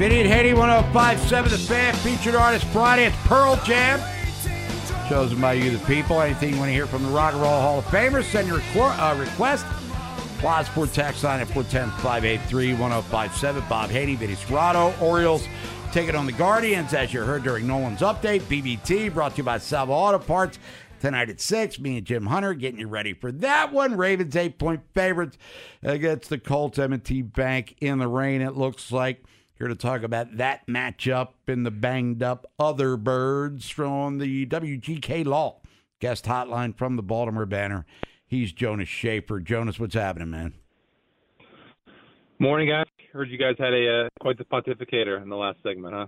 Vinny and Haney, 1057 The Fan, featured artist Friday. It's Pearl Jam. Chosen by you, the people. Anything you want to hear from the Rock and Roll Hall of Famers, send your uh, request. Plus for tax line at 410-583-1057. Bob Haney, Vinny Cerrato, Orioles take it on the Guardians, as you heard during Nolan's update. BBT brought to you by Salvo Auto Parts. Tonight at 6, me and Jim Hunter getting you ready for that one. Ravens eight-point favorites against the Colts. M&T Bank in the rain, it looks like. Here to talk about that matchup and the banged up other birds from the WGK Law guest hotline from the Baltimore Banner. He's Jonas Shaffer. Jonas, what's happening, man? Morning, guys. Heard you guys had a uh, quite the pontificator in the last segment, huh?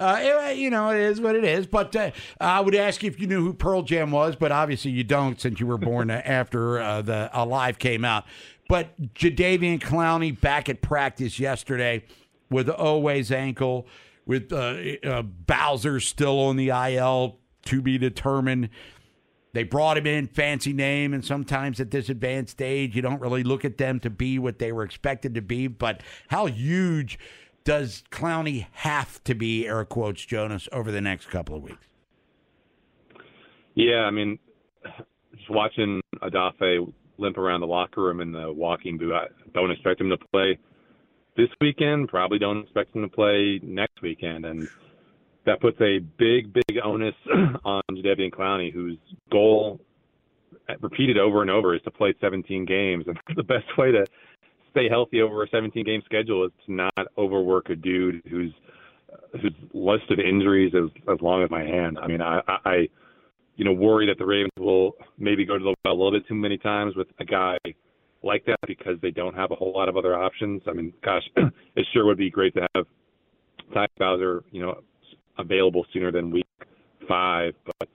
uh, you know, it is what it is. But uh, I would ask you if you knew who Pearl Jam was, but obviously you don't since you were born after uh, the Alive came out. But Jadeveon Clowney back at practice yesterday with Oweh's ankle, with uh, uh, Bowser still on the IL to be determined. They brought him in, fancy name, and sometimes at this advanced age, you don't really look at them to be what they were expected to be. But how huge does Clowney have to be, air quotes, Jonas, over the next couple of weeks? Yeah, I mean, just watching Odafe limp around the locker room in the walking boot. I don't expect him to play this weekend. Probably don't expect him to play next weekend, and that puts a big, big onus on Jadeveon Clowney, whose goal, repeated over and over, is to play 17 games. And the best way to stay healthy over a 17 game schedule is to not overwork a dude who's whose list of injuries is as long as my hand. I mean, I, I you know, worry that the Ravens will maybe go to the well a little bit too many times with a guy like that because they don't have a whole lot of other options. I mean, gosh, it sure would be great to have Ty Bowser, you know, available sooner than week five, but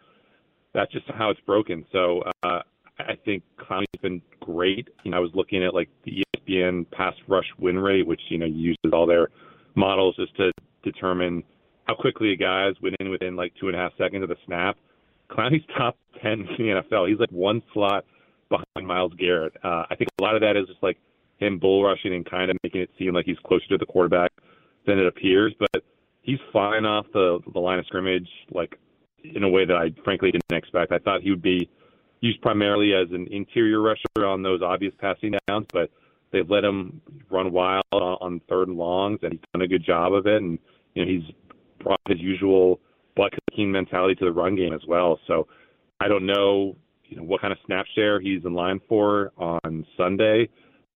that's just how it's broken. So uh, I think Clowney's been great. You know, I was looking at like the ESPN pass rush win rate, which you know uses all their models just to determine how quickly a guy is winning within like two and a half seconds of the snap. Clowney's top ten in the NFL. He's like one slot behind Myles Garrett. Uh, I think a lot of that is just like him bull rushing and kind of making it seem like he's closer to the quarterback than it appears. But he's flying off the the line of scrimmage like in a way that I frankly didn't expect. I thought he would be used primarily as an interior rusher on those obvious passing downs, but they've let him run wild on, on third and longs, and he's done a good job of it. And you know he's brought his usual kicking mentality to the run game as well. So I don't know, you know, what kind of snap share he's in line for on Sunday,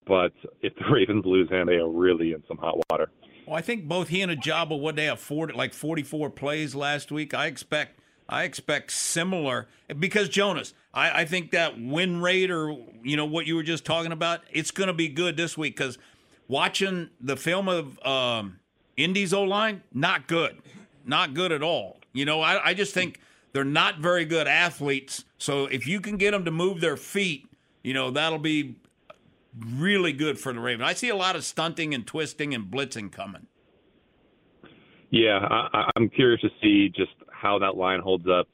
but if the Ravens lose him, they are really in some hot water. Well, I think both he and Ojabo, what they 40, like 44 plays last week. I expect I expect similar because Jonas, I, I think that win rate or you know what you were just talking about, it's going to be good this week because watching the film of um, Indy's O line, not good, not good at all. You know, I, I just think they're not very good athletes. So if you can get them to move their feet, you know that'll be really good for the Ravens. I see a lot of stunting and twisting and blitzing coming. Yeah, I, I'm curious to see just how that line holds up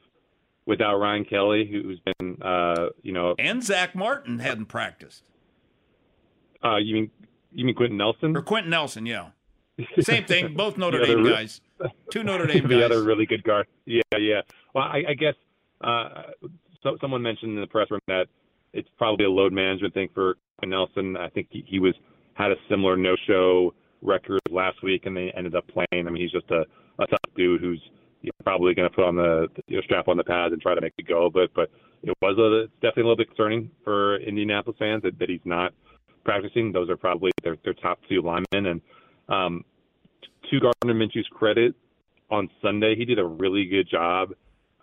without Ryan Kelly, who's been, uh, you know, And Zach Martin hadn't practiced. uh, you mean you mean Quenton Nelson? Or Quenton Nelson, yeah. Same thing, both Notre The other Dame guys. Two Notre Dame the guys. other really good guard. Yeah, yeah. Well, I, I guess uh, so, someone mentioned in the press room that it's probably a load management thing for Nelson. I think he, he was had a similar no-show record last week, and they ended up playing. I mean, he's just a, a tough dude who's you're probably going to put on the you know, strap on the pads and try to make it go. But but it was a, it's definitely a little bit concerning for Indianapolis fans that, that he's not practicing. Those are probably their their top two linemen. And um, to Gardner Minshew's credit, on Sunday he did a really good job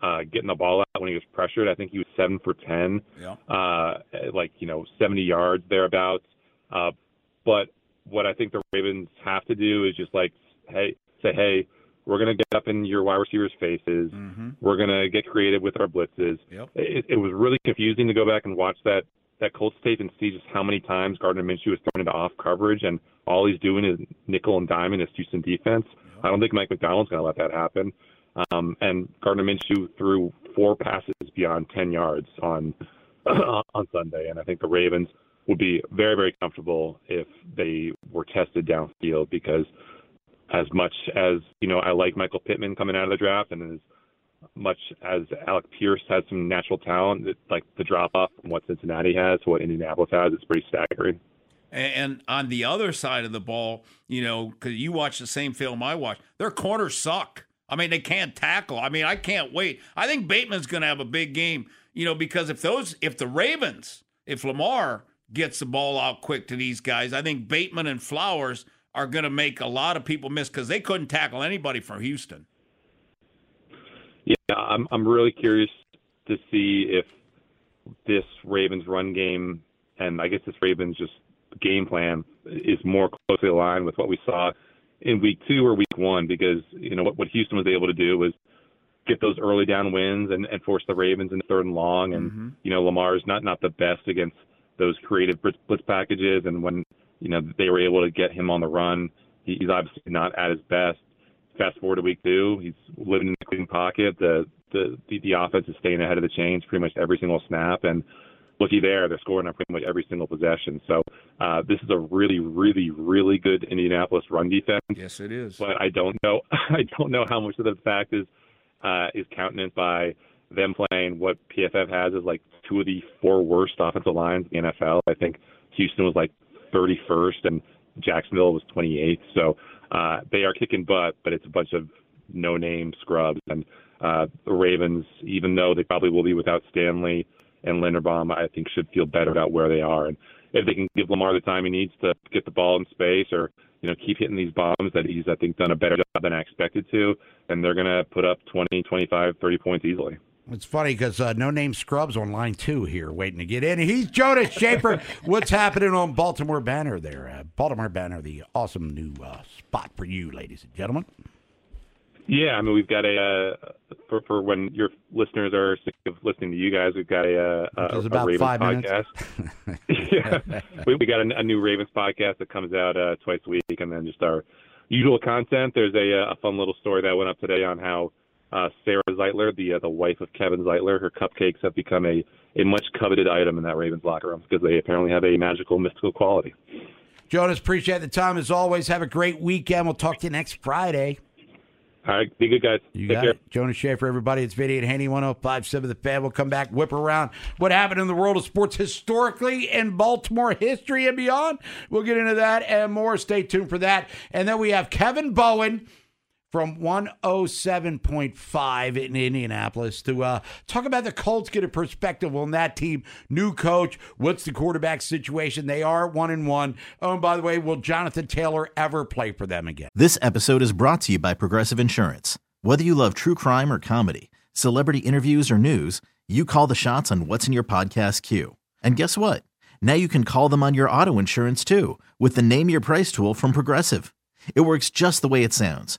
uh, getting the ball out when he was pressured. I think he was seven for ten, Yeah. uh, like you know 70 yards thereabouts. Uh, but what I think the Ravens have to do is just like hey say hey we're gonna get up in your wide receivers' faces. Mm-hmm. We're gonna get creative with our blitzes. Yep. It, it was really confusing to go back and watch that that Colts tape and see just how many times Gardner Minshew is thrown into off coverage and all he's doing is nickel and in his Houston defense. I don't think Mike Macdonald's going to let that happen. Um, and Gardner Minshew threw four passes beyond 10 yards on on Sunday, and I think the Ravens would be very very comfortable if they were tested downfield because as much as you know I like Michael Pittman coming out of the draft and as much as Alec Pierce has some natural talent, it, like the drop off from what Cincinnati has to what Indianapolis has, it's pretty staggering. And on the other side of the ball, you know, because you watch the same film I watch, their corners suck. I mean, they can't tackle. I mean, I can't wait. I think Bateman's going to have a big game, you know, because if those, if the Ravens, if Lamar gets the ball out quick to these guys, I think Bateman and Flowers are going to make a lot of people miss because they couldn't tackle anybody from Houston. Yeah, I'm I'm really curious to see if this Ravens run game and I guess this Ravens just game plan is more closely aligned with what we saw in week two or week one because you know what, what Houston was able to do was get those early down wins and, and force the Ravens in third and long. And Mm-hmm. you know Lamar's not not the best against those creative blitz, blitz packages. And when you know they were able to get him on the run he, he's obviously not at his best fast forward to week two he's living in the clean pocket the the the, the offense is staying ahead of the chains pretty much every single snap and looky there, they're scoring on pretty much every single possession. So uh, this is a really, really, really good Indianapolis run defense. Yes, it is. But I don't know, I don't know how much of the fact is uh, is countenanced by them playing what PFF has is like two of the four worst offensive lines in the NFL. I think Houston was like 31st and Jacksonville was 28th. So uh, they are kicking butt, but it's a bunch of no-name scrubs. And uh, the Ravens, even though they probably will be without Stanley and Linderbaum, I think should feel better about where they are. And if they can give Lamar the time he needs to get the ball in space or you know keep hitting these bombs that he's I think done a better job than I expected to, then they're going to put up 20, 25, 30 points easily. It's funny because uh, no name scrubs on line two here waiting to get in. He's Jonas Shaffer. What's happening on Baltimore Banner there? Uh, Baltimore Banner, the awesome new uh, spot for you, ladies and gentlemen. Yeah, I mean we've got a uh, for for when your listeners are sick of listening to you guys, we've got a uh, a, is a about Ravens five minutes. podcast. yeah, we, we got a, a new Ravens podcast that comes out uh, twice a week, and then just our usual content. There's a, uh, a fun little story that went up today on how uh, Sarah Zeitler, the uh, the wife of Kevin Zeitler, her cupcakes have become a a much coveted item in that Ravens locker room because they apparently have a magical, mystical quality. Jonas, appreciate the time as always. Have a great weekend. We'll talk to you next Friday. All right, be good, guys. You Take got care. it. Jonas Shaffer, everybody. It's Vinny and Haney 1057 The Fan. We'll come back, whip around what happened in the world of sports historically in Baltimore history and beyond. We'll get into that and more. Stay tuned for that. And then we have Kevin Bowen from 107.5 in Indianapolis to uh, talk about the Colts, get a perspective on that team. New coach, what's the quarterback situation? They are one and one. Oh, and by the way, will Jonathan Taylor ever play for them again? This episode is brought to you by Progressive Insurance. Whether you love true crime or comedy, celebrity interviews or news, you call the shots on what's in your podcast queue. And guess what? Now you can call them on your auto insurance too with the Name Your Price tool from Progressive. It works just the way it sounds.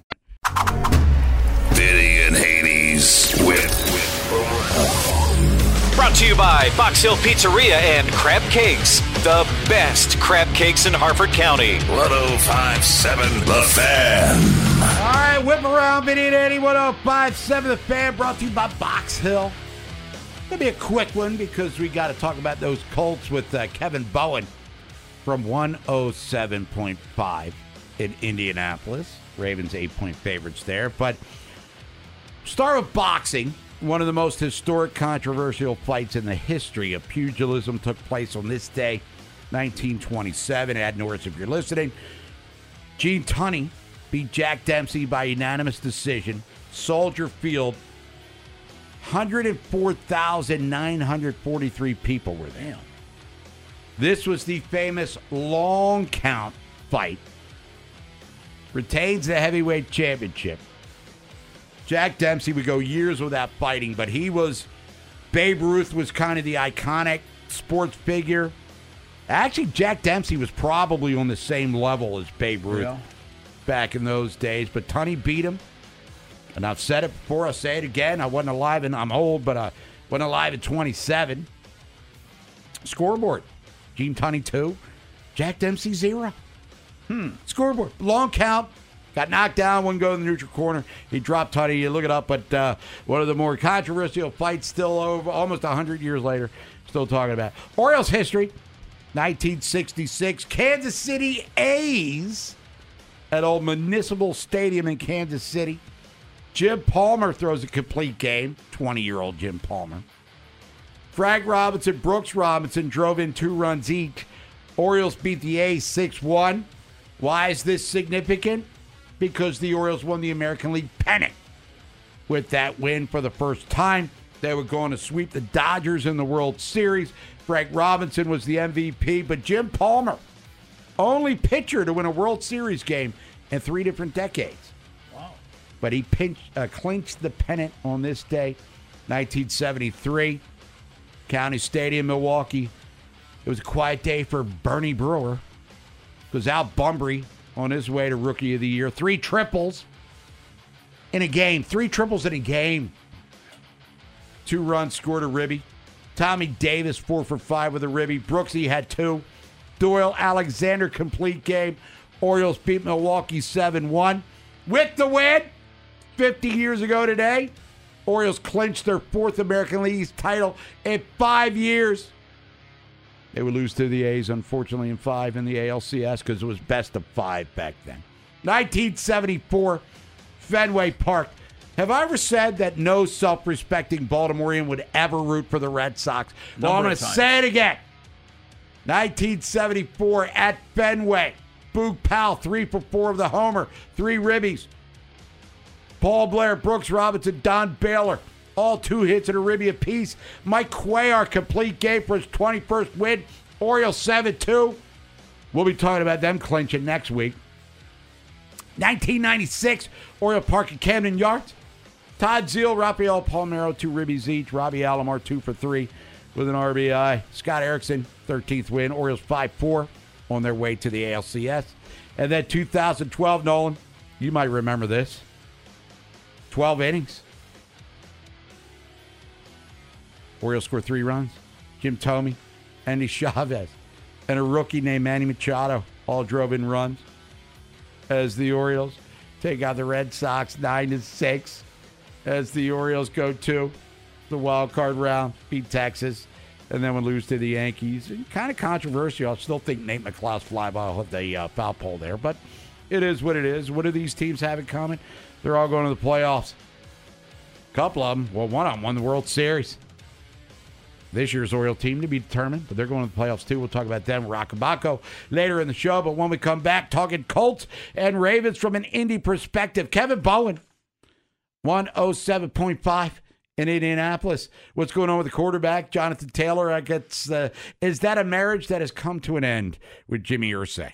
Brought to you by Box Hill Pizzeria and Crab Cakes, the best crab cakes in Harford County. 1057 The Fan. All right, whip around, Vinny and Eddie, 1057 The Fan, brought to you by Box Hill. Gonna be a quick one because we got to talk about those Colts with uh, Kevin Bowen from 107.5 in Indianapolis. Ravens eight point favorites there. But start with boxing. One of the most historic, controversial fights in the history of pugilism took place on this day, 1927. Ad Norris, if you're listening. Gene Tunney beat Jack Dempsey by unanimous decision. Soldier Field 104,943 people were there. This was the famous long count fight. Retains the heavyweight championship. Jack Dempsey would go years without fighting, but he was Babe Ruth was kind of the iconic sports figure. Actually, Jack Dempsey was probably on the same level as Babe Ruth Yeah. back in those days, but Tunney beat him. And I've said it before, I'll say it again. I wasn't alive, and I'm old, but I wasn't alive at 27. Scoreboard Gene Tunney 2, Jack Dempsey 0. Hmm. Scoreboard. Long count. Got knocked down, wouldn't go to the neutral corner. He dropped Tunney. You look it up, but uh, one of the more controversial fights still over almost 100 years later. Still talking about. Orioles history 1966. Kansas City A's at Old Municipal Stadium in Kansas City. Jim Palmer throws a complete game. 20 year old Jim Palmer. Frank Robinson, Brooks Robinson drove in two runs each. Orioles beat the A's 6 1. Why is this significant? Because the Orioles won the American League pennant. With that win for the first time, they were going to sweep the Dodgers in the World Series. Frank Robinson was the MVP, but Jim Palmer, only pitcher to win a World Series game in three different decades. Wow. But he pinched, uh, clinched the pennant on this day, 1973. County Stadium, Milwaukee. It was a quiet day for Bernie Brewer. Because Al Bumbry on his way to Rookie of the Year. Three triples in a game. Three triples in a game. Two runs scored a ribby. Tommy Davis, four for five with a ribby. Brooksy had two. Doyle Alexander, complete game. Orioles beat Milwaukee 7 1. With the win, 50 years ago today, Orioles clinched their fourth American League title in five years. They would lose to the A's, unfortunately, in five in the ALCS because it was best of five back then. 1974, Fenway Park. Have I ever said that no self respecting Baltimorean would ever root for the Red Sox? Well, I'm going to say it again. 1974 at Fenway. Boog Powell, three for four of the homer, three ribbies. Paul Blair, Brooks Robinson, Don Baylor, all two hits and a ribby apiece. Mike Cuellar, complete game for his 21st win. Orioles 7 2. We'll be talking about them clinching next week. 1996, Oriole Park at Camden Yards. Todd Zeile, Rafael Palmeiro, two ribbies each. Robbie Alomar, two for three with an RBI. Scott Erickson, 13th win. Orioles 5 4 on their way to the ALCS. And then 2012, Nolan, you might remember this 12 innings. Orioles scored three runs. Jim Thome, Endy Chavez, and a rookie named Manny Machado all drove in runs as the Orioles take out the Red Sox nine to six. As the Orioles go to the wild card round, beat Texas, and then would lose to the Yankees. Kind of controversial. I still think Nate McLouth's fly ball hit the uh, foul pole there, but it is what it is. What do these teams have in common? They're all going to the playoffs. A couple of them, well, one of them won the World Series. This year's Oriole team to be determined, but they're going to the playoffs too. We'll talk about them, Roch Kubatko, later in the show. But when we come back, talking Colts and Ravens from an indie perspective. Kevin Bowen 107.5 in Indianapolis. What's going on with the quarterback, Jonathan Taylor? I guess, uh, is that a marriage that has come to an end with Jimmy Irsay?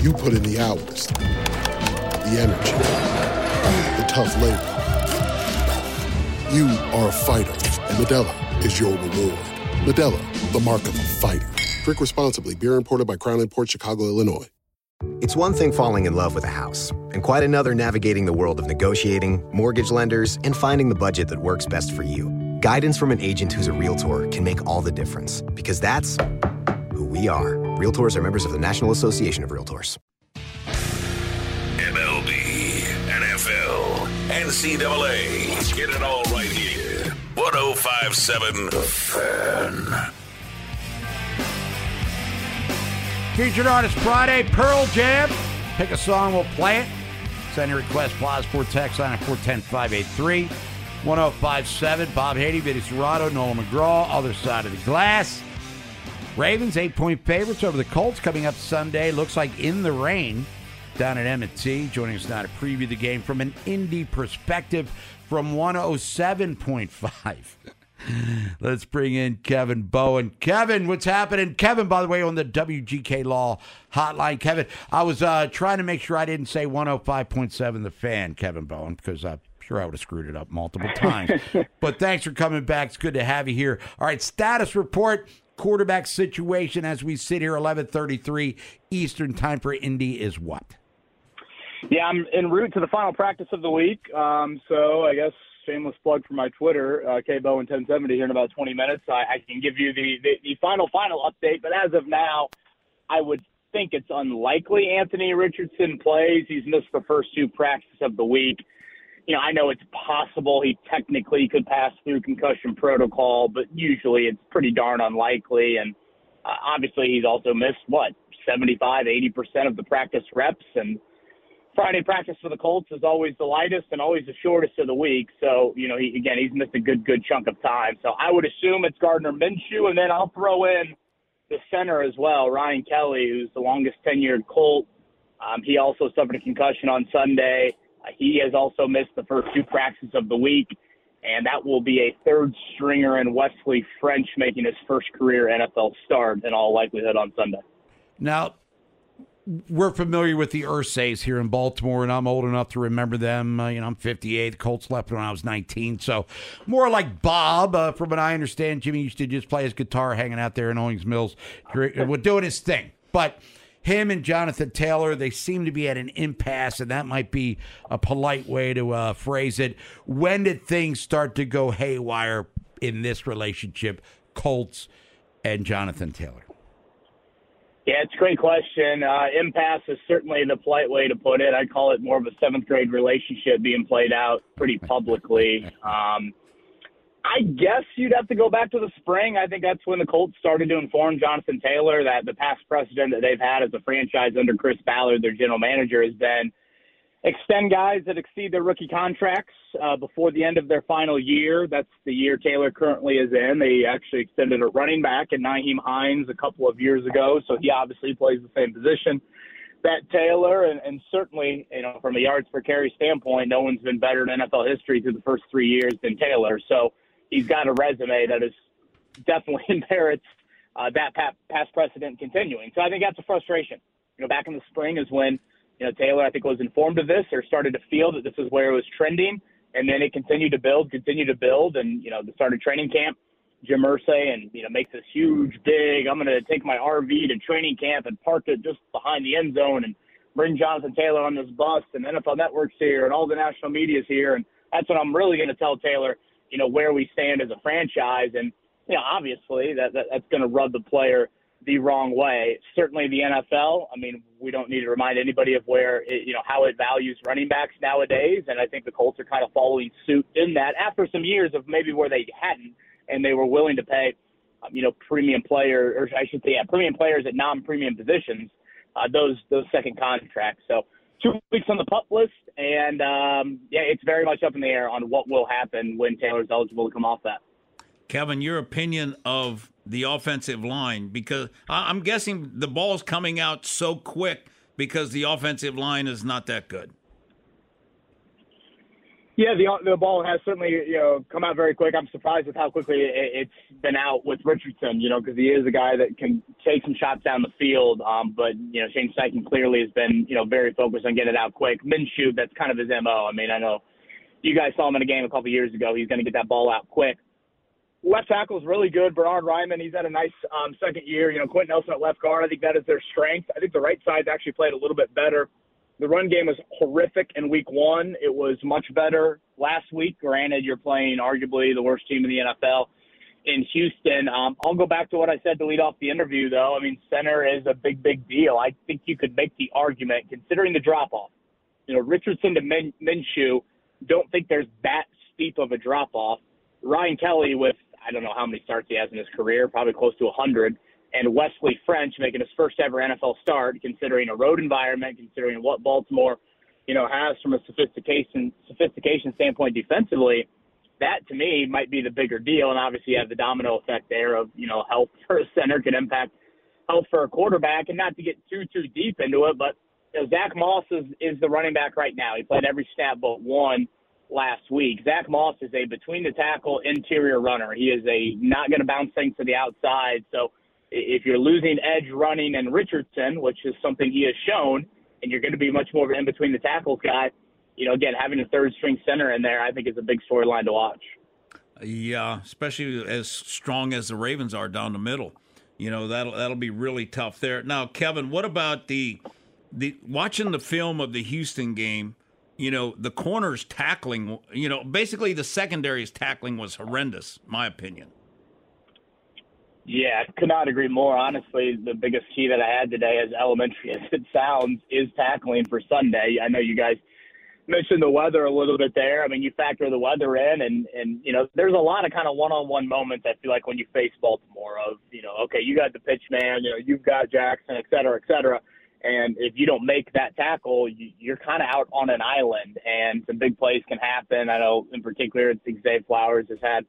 You put in the hours, the energy, the tough labor. You are a fighter, and Modelo is your reward. Modelo, the mark of a fighter. Drink responsibly. Beer imported by Crown Port Chicago, Illinois. It's one thing falling in love with a house, and quite another navigating the world of negotiating, mortgage lenders, and finding the budget that works best for you. Guidance from an agent who's a realtor can make all the difference, because that's we are. Realtors are members of the National Association of Realtors. MLB, NFL, NCAA. Get it all right here. 1057 The Fan. Featured Artist Friday, Pearl Jam. Pick a song, we'll play it. Send your request, Plaza for text line at 410 1057. Bob Haney, Vinny Cerrato, Nolan McGraw, other side of the glass. Ravens, eight point favorites over the Colts coming up Sunday. Looks like in the rain down at M&T. Joining us now to preview the game from an Indy perspective from 107.5. Let's bring in Kevin Bowen. Kevin, what's happening? Kevin, by the way, on the WGK Law hotline. Kevin, I was uh, trying to make sure I didn't say 105.7 the fan, Kevin Bowen, because I'm sure I would have screwed it up multiple times. but thanks for coming back. It's good to have you here. All right, status report quarterback situation as we sit here 11:33 Eastern time for Indy is what? Yeah, I'm en route to the final practice of the week. Um, so I guess shameless plug for my Twitter, uh, KBowen1070 here in about 20 minutes. I, I can give you the, the, the final, final update. But as of now, I would think it's unlikely Anthony Richardson plays. He's missed the first two practices of the week. You know, I know it's possible he technically could pass through concussion protocol, but usually it's pretty darn unlikely. And uh, obviously, he's also missed what 75, 80 percent of the practice reps, and Friday practice for the Colts is always the lightest and always the shortest of the week. So, you know, he, again, he's missed a good, good chunk of time. So I would assume it's Gardner Minshew, and then I'll throw in the center as well, Ryan Kelly, who's the longest tenured Colt. Um, he also suffered a concussion on Sunday. Uh, he has also missed the first two practices of the week, and that will be a third stringer in Wesley French making his first career NFL start in all likelihood on Sunday. Now, we're familiar with the Irsays here in Baltimore, and I'm old enough to remember them. Uh, you know, I'm 58. The Colts left when I was 19, so more like Bob. Uh, from what I understand, Jimmy used to just play his guitar, hanging out there in Owings Mills, doing his thing. But him and Jonathan Taylor, they seem to be at an impasse, and that might be a polite way to uh, phrase it. When did things start to go haywire in this relationship, Colts and Jonathan Taylor? Yeah, it's a great question. Uh, impasse is certainly the polite way to put it. I call it more of a seventh grade relationship being played out pretty publicly. Um, I guess you'd have to go back to the spring. I think that's when the Colts started to inform Jonathan Taylor that the past precedent that they've had as a franchise under Chris Ballard, their general manager, has been extend guys that exceed their rookie contracts uh, before the end of their final year. That's the year Taylor currently is in. They actually extended a running back in Nyheim Hines a couple of years ago, so he obviously plays the same position that Taylor, and, and certainly, you know, from a yards per carry standpoint, no one's been better in NFL history through the first three years than Taylor. So he's got a resume that is definitely merits uh, that past precedent continuing. So I think that's a frustration. You know, back in the spring is when – you know, Taylor, I think, was informed of this or started to feel that this is where it was trending. And then it continued to build, continued to build. And, you know, the start of training camp, Jim Irsay, and, you know, makes this huge, big, I'm going to take my RV to training camp and park it just behind the end zone and bring Jonathan Taylor on this bus and NFL Network's here and all the national media's here. And that's when I'm really going to tell Taylor, you know, where we stand as a franchise. And, you know, obviously that, that that's going to rub the player the wrong way. Certainly the NFL, I mean, we don't need to remind anybody of where, it, you know, how it values running backs nowadays. And I think the Colts are kind of following suit in that after some years of maybe where they hadn't and they were willing to pay, um, you know, premium player, or I should say, yeah, premium players at non-premium positions, uh, those those second contracts. So two weeks on the pup list, and um, yeah, it's very much up in the air on what will happen when Taylor's eligible to come off that. Kevin, your opinion of the offensive line because I'm guessing the ball's coming out so quick because the offensive line is not that good. Yeah, the the ball has certainly you know come out very quick. I'm surprised with how quickly it, has been out with Richardson. You know, because he is a guy that can take some shots down the field. Um, but you know, Shane Steichen clearly has been you know very focused on getting it out quick. Minshew, that's kind of his mo. I mean, I know you guys saw him in a game a couple years ago. He's going to get that ball out quick. Left tackle is really good. Bernhard Raimann, he's had a nice um, second year. You know, Quenton Nelson at left guard, I think that is their strength. I think the right side's actually played a little bit better. The run game was horrific in week one. It was much better last week. Granted, you're playing arguably the worst team in the NFL in Houston. Um, I'll go back to what I said to lead off the interview, though. I mean, center is a big, big deal. I think you could make the argument, considering the drop off. You know, Richardson to Min- Minshew, don't think there's that steep of a drop off. Ryan Kelly with I don't know how many starts he has in his career, probably close to 100. And Wesley French making his first ever NFL start, considering a road environment, considering what Baltimore, you know, has from a sophistication sophistication standpoint defensively. That to me might be the bigger deal, and obviously you have the domino effect there of you know health for a center can impact health for a quarterback, and not to get too too deep into it, but you know, Zach Moss is is the running back right now. He played every snap but one last week. Zach Moss is a between the tackle interior runner. He is a not going to bounce things to the outside. So if you're losing edge running and Richardson, which is something he has shown, and you're going to be much more of an in between the tackles guy, you know, again, having a third string center in there, I think is a big storyline to watch. Yeah, especially as strong as the Ravens are down the middle. You know, that'll that'll be really tough there. Now, Kevin, what about the the watching the film of the Houston game? you know, the corners tackling, you know, basically the secondary's tackling was horrendous, my opinion. Yeah, could not agree more. Honestly, the biggest key that I had today, as elementary as it sounds, is tackling for Sunday. I know you guys mentioned the weather a little bit there. I mean, you factor the weather in, and and you know, there's a lot of kind of one-on-one moments. I feel like when you face Baltimore, of you know, okay, you got the pitch man, you know, you've got Jackson, et cetera, et cetera and if you don't make that tackle, you, are kind of out on an island, and some big plays can happen. I know, in particular, Zay Flowers has had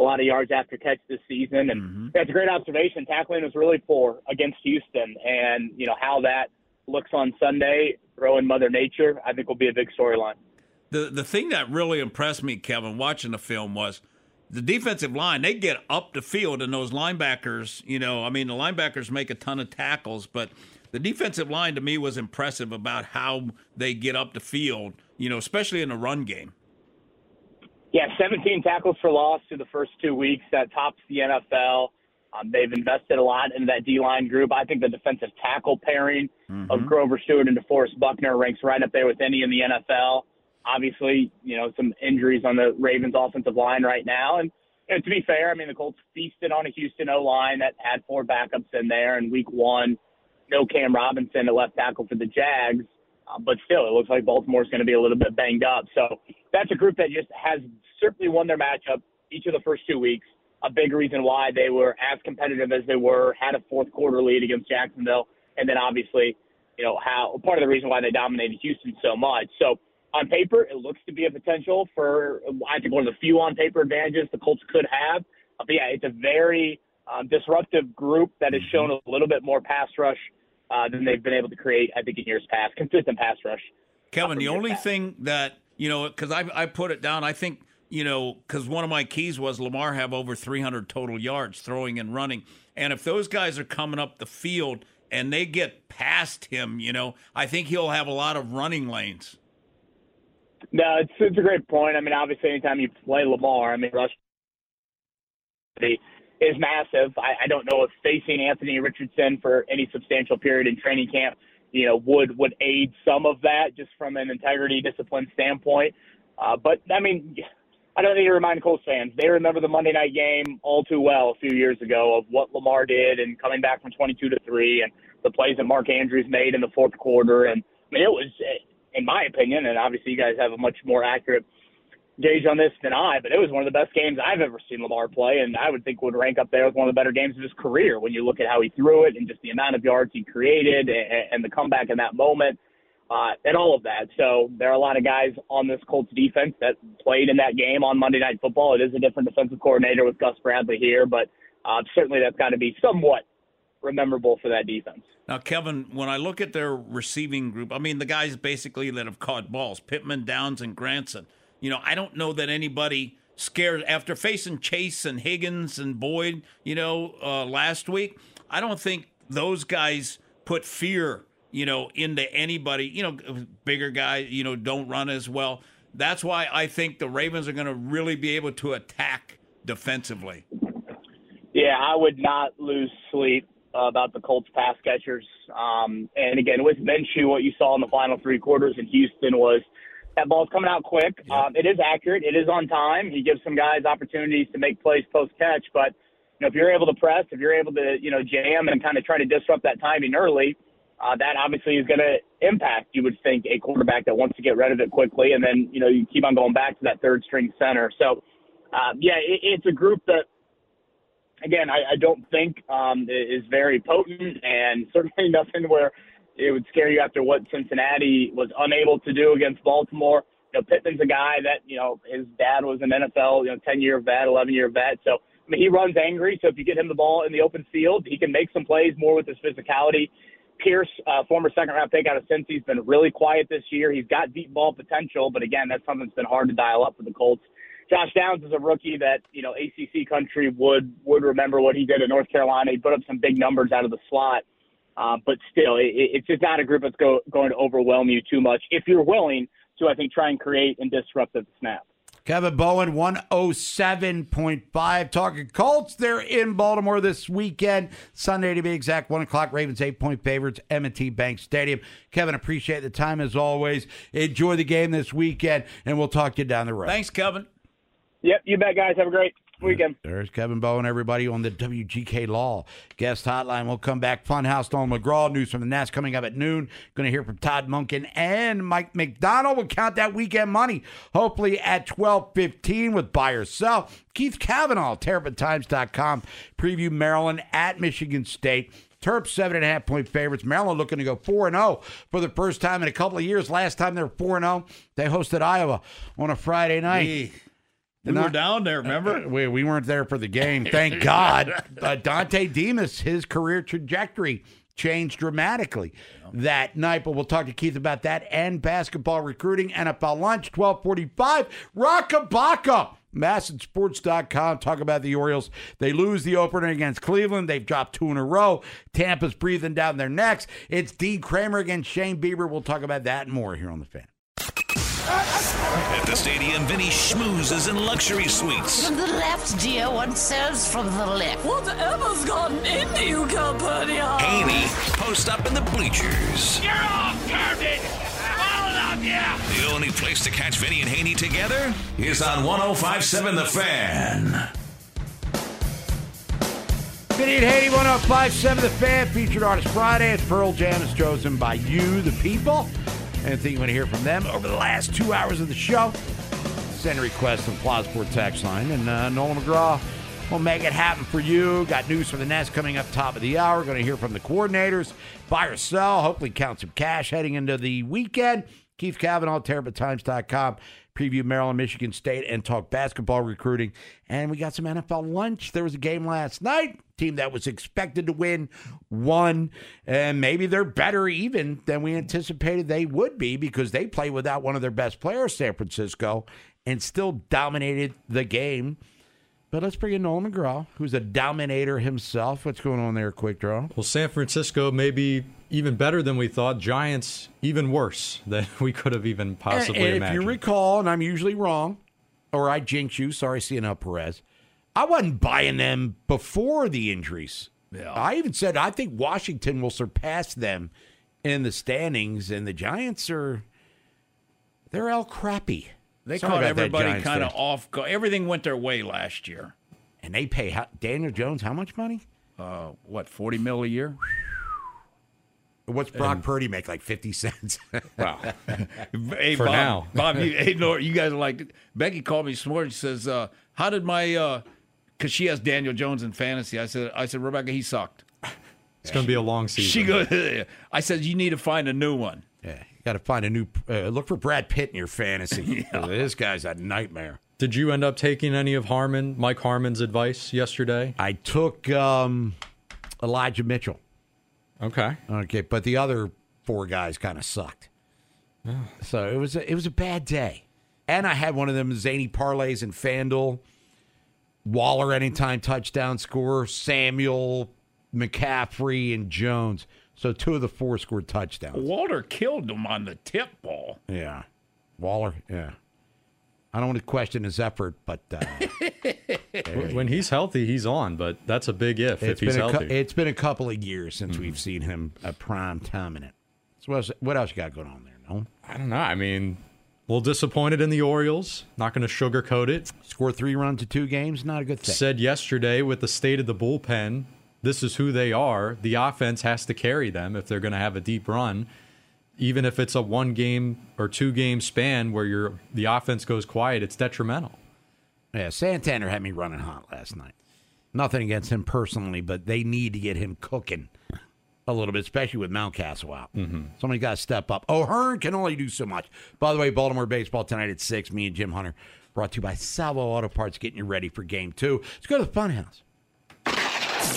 a lot of yards after catch this season, and mm-hmm. that's a great observation. Tackling was really poor against Houston, and you know how that looks on Sunday, throwing Mother Nature, I think will be a big storyline. The the thing that really impressed me, Kevin, watching the film was the defensive line. They get up the field, and those linebackers. You know, I mean, the linebackers make a ton of tackles, but the defensive line to me was impressive about how they get up the field, you know, especially in the run game. Yeah, 17 tackles for loss through the first two weeks. That tops the NFL. Um, they've invested a lot in that D line group. I think the defensive tackle pairing mm-hmm. of Grover Stewart and DeForest Buckner ranks right up there with any in the NFL. Obviously, you know, some injuries on the Ravens offensive line right now. And, and to be fair, I mean, the Colts feasted on a Houston O line that had four backups in there in week one no Cam Robinson at left tackle for the Jags. Uh, but still, it looks like Baltimore's going to be a little bit banged up. So that's a group that just has certainly won their matchup each of the first two weeks. A big reason why they were as competitive as they were, had a fourth quarter lead against Jacksonville, and then obviously, you know, how part of the reason why they dominated Houston so much. So on paper, it looks to be a potential for I think one of the few on paper advantages the Colts could have. But yeah, it's a very um, disruptive group that has shown a little bit more pass rush uh, than they've been able to create, I think, in years past. Consistent pass rush. Kevin, the only past. thing that, you know, because I, I put it down, I think, you know, because one of my keys was Lamar have over 300 total yards throwing and running. And if those guys are coming up the field and they get past him, you know, I think he'll have a lot of running lanes. No, it's, it's a great point. I mean, obviously, anytime you play Lamar, I mean, rush is massive. I, I don't know if facing Anthony Richardson for any substantial period in training camp, you know, would would aid some of that just from an integrity discipline standpoint. Uh, but I mean, I don't need to remind Colts fans. They remember the Monday night game all too well a few years ago of what Lamar did and coming back from 22 to three and the plays that Mark Andrews made in the fourth quarter. And I mean, it was, in my opinion, and obviously you guys have a much more accurate gauge on this than I, but it was one of the best games I've ever seen Lamar play, and I would think would rank up there with one of the better games of his career when you look at how he threw it and just the amount of yards he created and, and the comeback in that moment. Uh, and all of that. So there are a lot of guys on this Colts defense that played in that game on Monday Night Football. It is a different defensive coordinator with Gus Bradley here, but uh, certainly that's got to be somewhat memorable for that defense. Now, Kevin, when I look at their receiving group, I mean the guys basically that have caught balls, Pittman, Downs, and Granson. You know, I don't know that anybody scared after facing Chase and Higgins and Boyd, you know, uh, last week. I don't think those guys put fear, you know, into anybody. You know, bigger guys, you know, don't run as well. That's why I think the Ravens are going to really be able to attack defensively. Yeah, I would not lose sleep about the Colts pass catchers. Um, and again, with Minshew, what you saw in the final three quarters in Houston was that ball's coming out quick. Um, it is accurate. It is on time. He gives some guys opportunities to make plays post catch. But you know, if you're able to press, if you're able to you know jam and kind of try to disrupt that timing early, uh, that obviously is going to impact. You would think a quarterback that wants to get rid of it quickly, and then you know you keep on going back to that third string center. So uh, yeah, it, it's a group that. Again, I, I don't think um, is very potent, and certainly nothing where it would scare you after what Cincinnati was unable to do against Baltimore. You know, Pittman's a guy that, you know, his dad was an NFL, you know, 10 year vet, 11 year vet. So, I mean, he runs angry. So if you get him the ball in the open field, he can make some plays more with his physicality. Pierce, uh, former second round pick out of Cincy, has been really quiet this year. He's got deep ball potential, but again, that's something that's been hard to dial up for the Colts. Josh Downs is a rookie that you know ACC country would would remember what he did at North Carolina. He put up some big numbers out of the slot. Uh, but still, it, it's just not a group that's go, going to overwhelm you too much if you're willing to, I think, try and create and disrupt at the snap. Kevin Bowen, 107.5. Talking Colts, they're in Baltimore this weekend. Sunday, to be exact, 1 o'clock. Ravens, 8 point favorites, M&T Bank Stadium. Kevin, appreciate the time as always. Enjoy the game this weekend, and we'll talk to you down the road. Thanks, Kevin. Yep, you bet, guys. Have a great weekend. There's Kevin Bowen, everybody on the WGK Law guest hotline. We'll come back. Funhouse, Nolan McGraw. News from the Nats coming up at noon. Going to hear from Todd Monken and Mike Macdonald. We'll count that weekend money, hopefully at 12.15 with buy or sell. Keith Kavanaugh, TerrapinTimes.com. Preview Maryland at Michigan State. Terps seven and a half point favorites. Maryland looking to go four and zero for the first time in a couple of years. Last time they were four and zero, they hosted Iowa on a Friday night. We were down there, remember? Uh, we, we weren't there for the game, thank God. Uh, Dontay Demus, his career trajectory changed dramatically that night. But we'll talk to Keith about that and basketball recruiting. NFL lunch, 1245. Roch Kubatko. MASNsports.com. Talk about the Orioles. They lose the opener against Cleveland. They've dropped two in a row. Tampa's breathing down their necks. It's Dean Kremer against Shane Bieber. We'll talk about that and more here on the fan. At the stadium, Vinny schmoozes in luxury suites. From the left, dear. One serves from the left. Whatever's gotten into you, Calpurnia? Haney post up in the bleachers. You're all garbage! All of you! The only place to catch Vinny and Haney together is on 1057 The Fan. Vinny and Haney, 1057 The Fan, featured artist Friday. It's Pearl Jam is chosen by you, the people. Anything you want to hear from them over the last two hours of the show? Send a request to the Plausport text line, and uh, Nolan McGraw will make it happen for you. Got news from the Nest coming up top of the hour. Going to hear from the coordinators. Buy or sell. Hopefully, count some cash heading into the weekend. Keith Kavanaugh, TerrapinTimes.com. Preview Maryland, Michigan State, and talk basketball recruiting. And we got some NFL lunch. There was a game last night. Team that was expected to win won. And maybe they're better even than we anticipated they would be because they play without one of their best players, San Francisco, and still dominated the game. But let's bring in Nolan McGraw, who's a dominator himself. What's going on there, Quick Draw? Well, San Francisco may be even better than we thought. Giants even worse than we could have even possibly and, and imagined. If you recall, and I'm usually wrong, or I jinx you. Sorry, CNL Perez. I wasn't buying them before the injuries. Yeah. I even said I think Washington will surpass them in the standings, and the Giants are they're all crappy. They Sorry caught everybody kind of off. Go- Everything went their way last year. And they pay how, Daniel Jones how much money? Uh, what forty mil a year? What's Brock Purdy make? Like fifty cents. Wow. hey, For Bob, now. Bob, you, hey, Nor, you guys are like Becky called me this morning. She says, uh, "How did my?" Because she has Daniel Jones in fantasy. I said, "I said Rebecca, he sucked." It's going to be a long season. She goes. I said, "You need to find a new one." Yeah, you got to find a new. Uh, look for Brad Pitt in your fantasy. This guy's a nightmare. Did you end up taking any of Harmon, Mike Harmon's advice yesterday? I took um, Elijah Mitchell. Okay. Okay, but the other four guys kind of sucked. So it was a, it was a bad day, and I had one of them zany parlays in Fanduel. Waller anytime touchdown score, Samuel, McCaffrey, and Jones. So two of the four scored touchdowns. Waller killed them on the tip ball. Yeah, Waller. Yeah, I don't want to question his effort, but uh, When he's healthy, he's on, but that's a big if if it's he's been a healthy. Mm-hmm. it's been a couple of years since we've seen him a prime time in it. So what else, what else you got going on there? No, I don't know. I mean, a little disappointed in the Orioles. Not going to sugarcoat it. score three runs in two games, not a good thing. Said yesterday with the state of the bullpen, this is who they are. The offense has to carry them if they're going to have a deep run. Even if it's a one game or two game span where your the offense goes quiet, it's detrimental. Yeah, Santander had me running hot last night. Nothing against him personally, but they need to get him cooking a little bit, especially with Mountcastle out. Mm-hmm. Somebody got to step up. O'Hearn can only do so much. By the way, Baltimore baseball tonight at six. Me and Jim Hunter brought to you by Salvo Auto Parts, getting you ready for game two. Let's go to the Funhouse.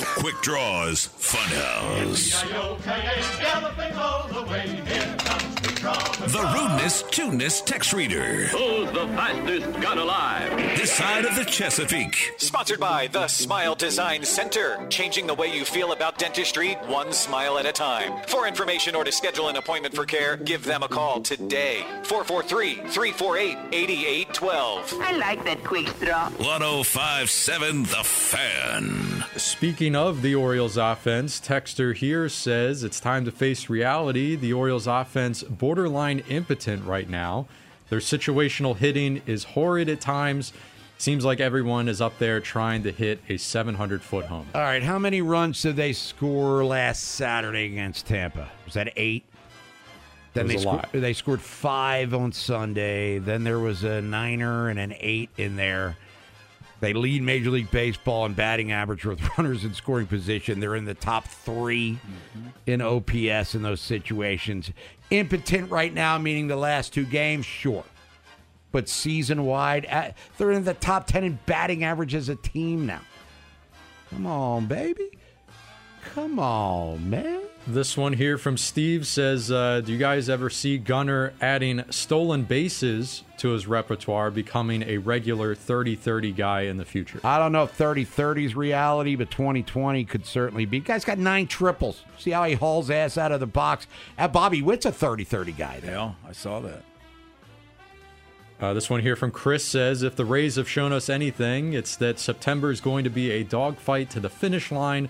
Quick Draws Funhouse. The rudeness, tuneness text reader. Who's the fastest gun alive? This side of the Chesapeake. Sponsored by the Smile Design Center, changing the way you feel about dentistry one smile at a time. For information or to schedule an appointment for care, give them a call today. 443 348 8812. I like that quick straw. 1057 The Fan. Speaking of the Orioles offense, Texter here says it's time to face reality. The Orioles offense borderline impotent right now. Their situational hitting is horrid at times. Seems like everyone is up there trying to hit a 700 foot home. All right, how many runs did they score last Saturday against Tampa? Was that eight? Then they sco- they scored five on Sunday. Then there was a niner and an eight in there. They lead Major League Baseball in batting average with runners in scoring position. They're in the top 3 mm-hmm. in OPS in those situations. Impotent right now, meaning the last two games, sure. But season wide, they're in the top 10 in batting average as a team now. Come on, baby. Come on, man. This one here from Steve says uh, Do you guys ever see Gunnar adding stolen bases to his repertoire, becoming a regular 30 30 guy in the future? I don't know if 30 30 is reality, but 2020 could certainly be. Guy's got nine triples. See how he hauls ass out of the box? Uh, Bobby Witt's a 30 30 guy. There. Yeah, I saw that. Uh, this one here from Chris says If the Rays have shown us anything, it's that September is going to be a dogfight to the finish line.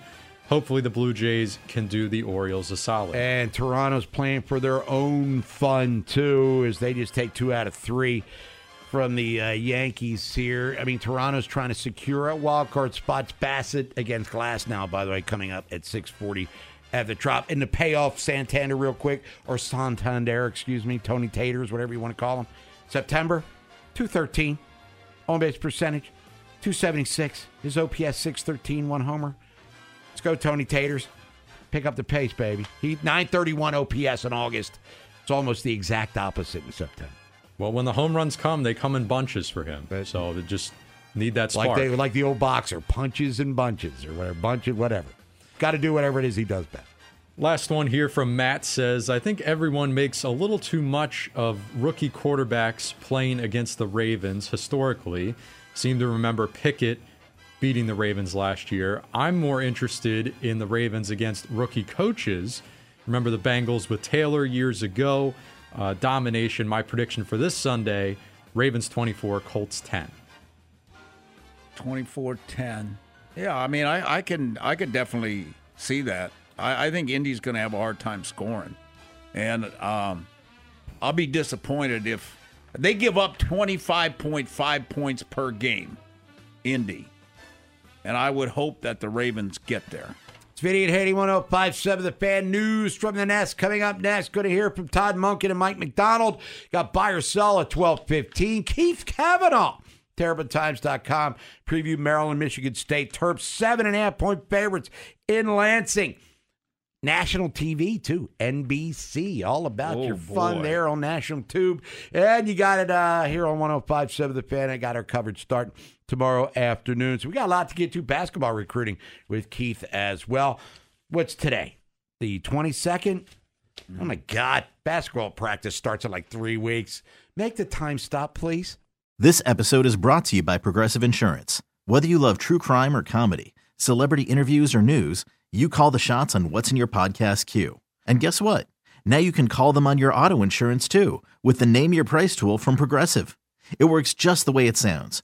Hopefully, the Blue Jays can do the Orioles a solid. And Toronto's playing for their own fun, too, as they just take two out of three from the uh, Yankees here. I mean, Toronto's trying to secure a wild card spots. Bassitt against Glasnow, by the way, coming up at 640 at the drop. And the payoff, Santander, real quick, or Santander, excuse me, Tony Taters, whatever you want to call him. September, 213. On base percentage, 276. His OPS, 613, one homer. Go, Tony Taters. Pick up the pace, baby. He 931 OPS in August. It's almost the exact opposite in September. Well, when the home runs come, they come in bunches for him. So they just need that spark. Like they like the old boxer, punches and bunches or whatever, bunches, whatever. Got to do whatever it is he does best. Last one here from Matt says I think everyone makes a little too much of rookie quarterbacks playing against the Ravens historically. Seem to remember Pickett beating the Ravens last year. I'm more interested in the Ravens against rookie coaches. Remember the Bengals with Taylor years ago. Uh, domination. My prediction for this Sunday Ravens 24, Colts 10. 24-10. Yeah, I mean, I, I can I could definitely see that. I, I think Indy's going to have a hard time scoring, and um, I'll be disappointed if They give up 25.5 points per game, Indy. And I would hope that the Ravens get there. It's Vinny and Haney 1057, the fan news from the Nest. Coming up next, going to hear from Todd Monken and Mike Macdonald. Got buy or sell at 1215. Keith Kavanaugh, TerrapinTimes.com. Preview Maryland, Michigan State. Terps, seven and a half point favorites in Lansing. National TV too, NBC. All about Oh, your fun boy. there on National Tube, and you got it uh, here on 105.7 The Fan. I got our coverage starting tomorrow afternoon, so we got a lot to get to. Basketball recruiting with Keith as well. What's today? The 22nd. Oh my God! Basketball practice starts in like three weeks. Make the time stop, please. This episode is brought to you by Progressive Insurance. Whether you love true crime or comedy, celebrity interviews or news, you call the shots on what's in your podcast queue. And guess what? Now you can call them on your auto insurance too with the Name Your Price tool from Progressive. It works just the way it sounds.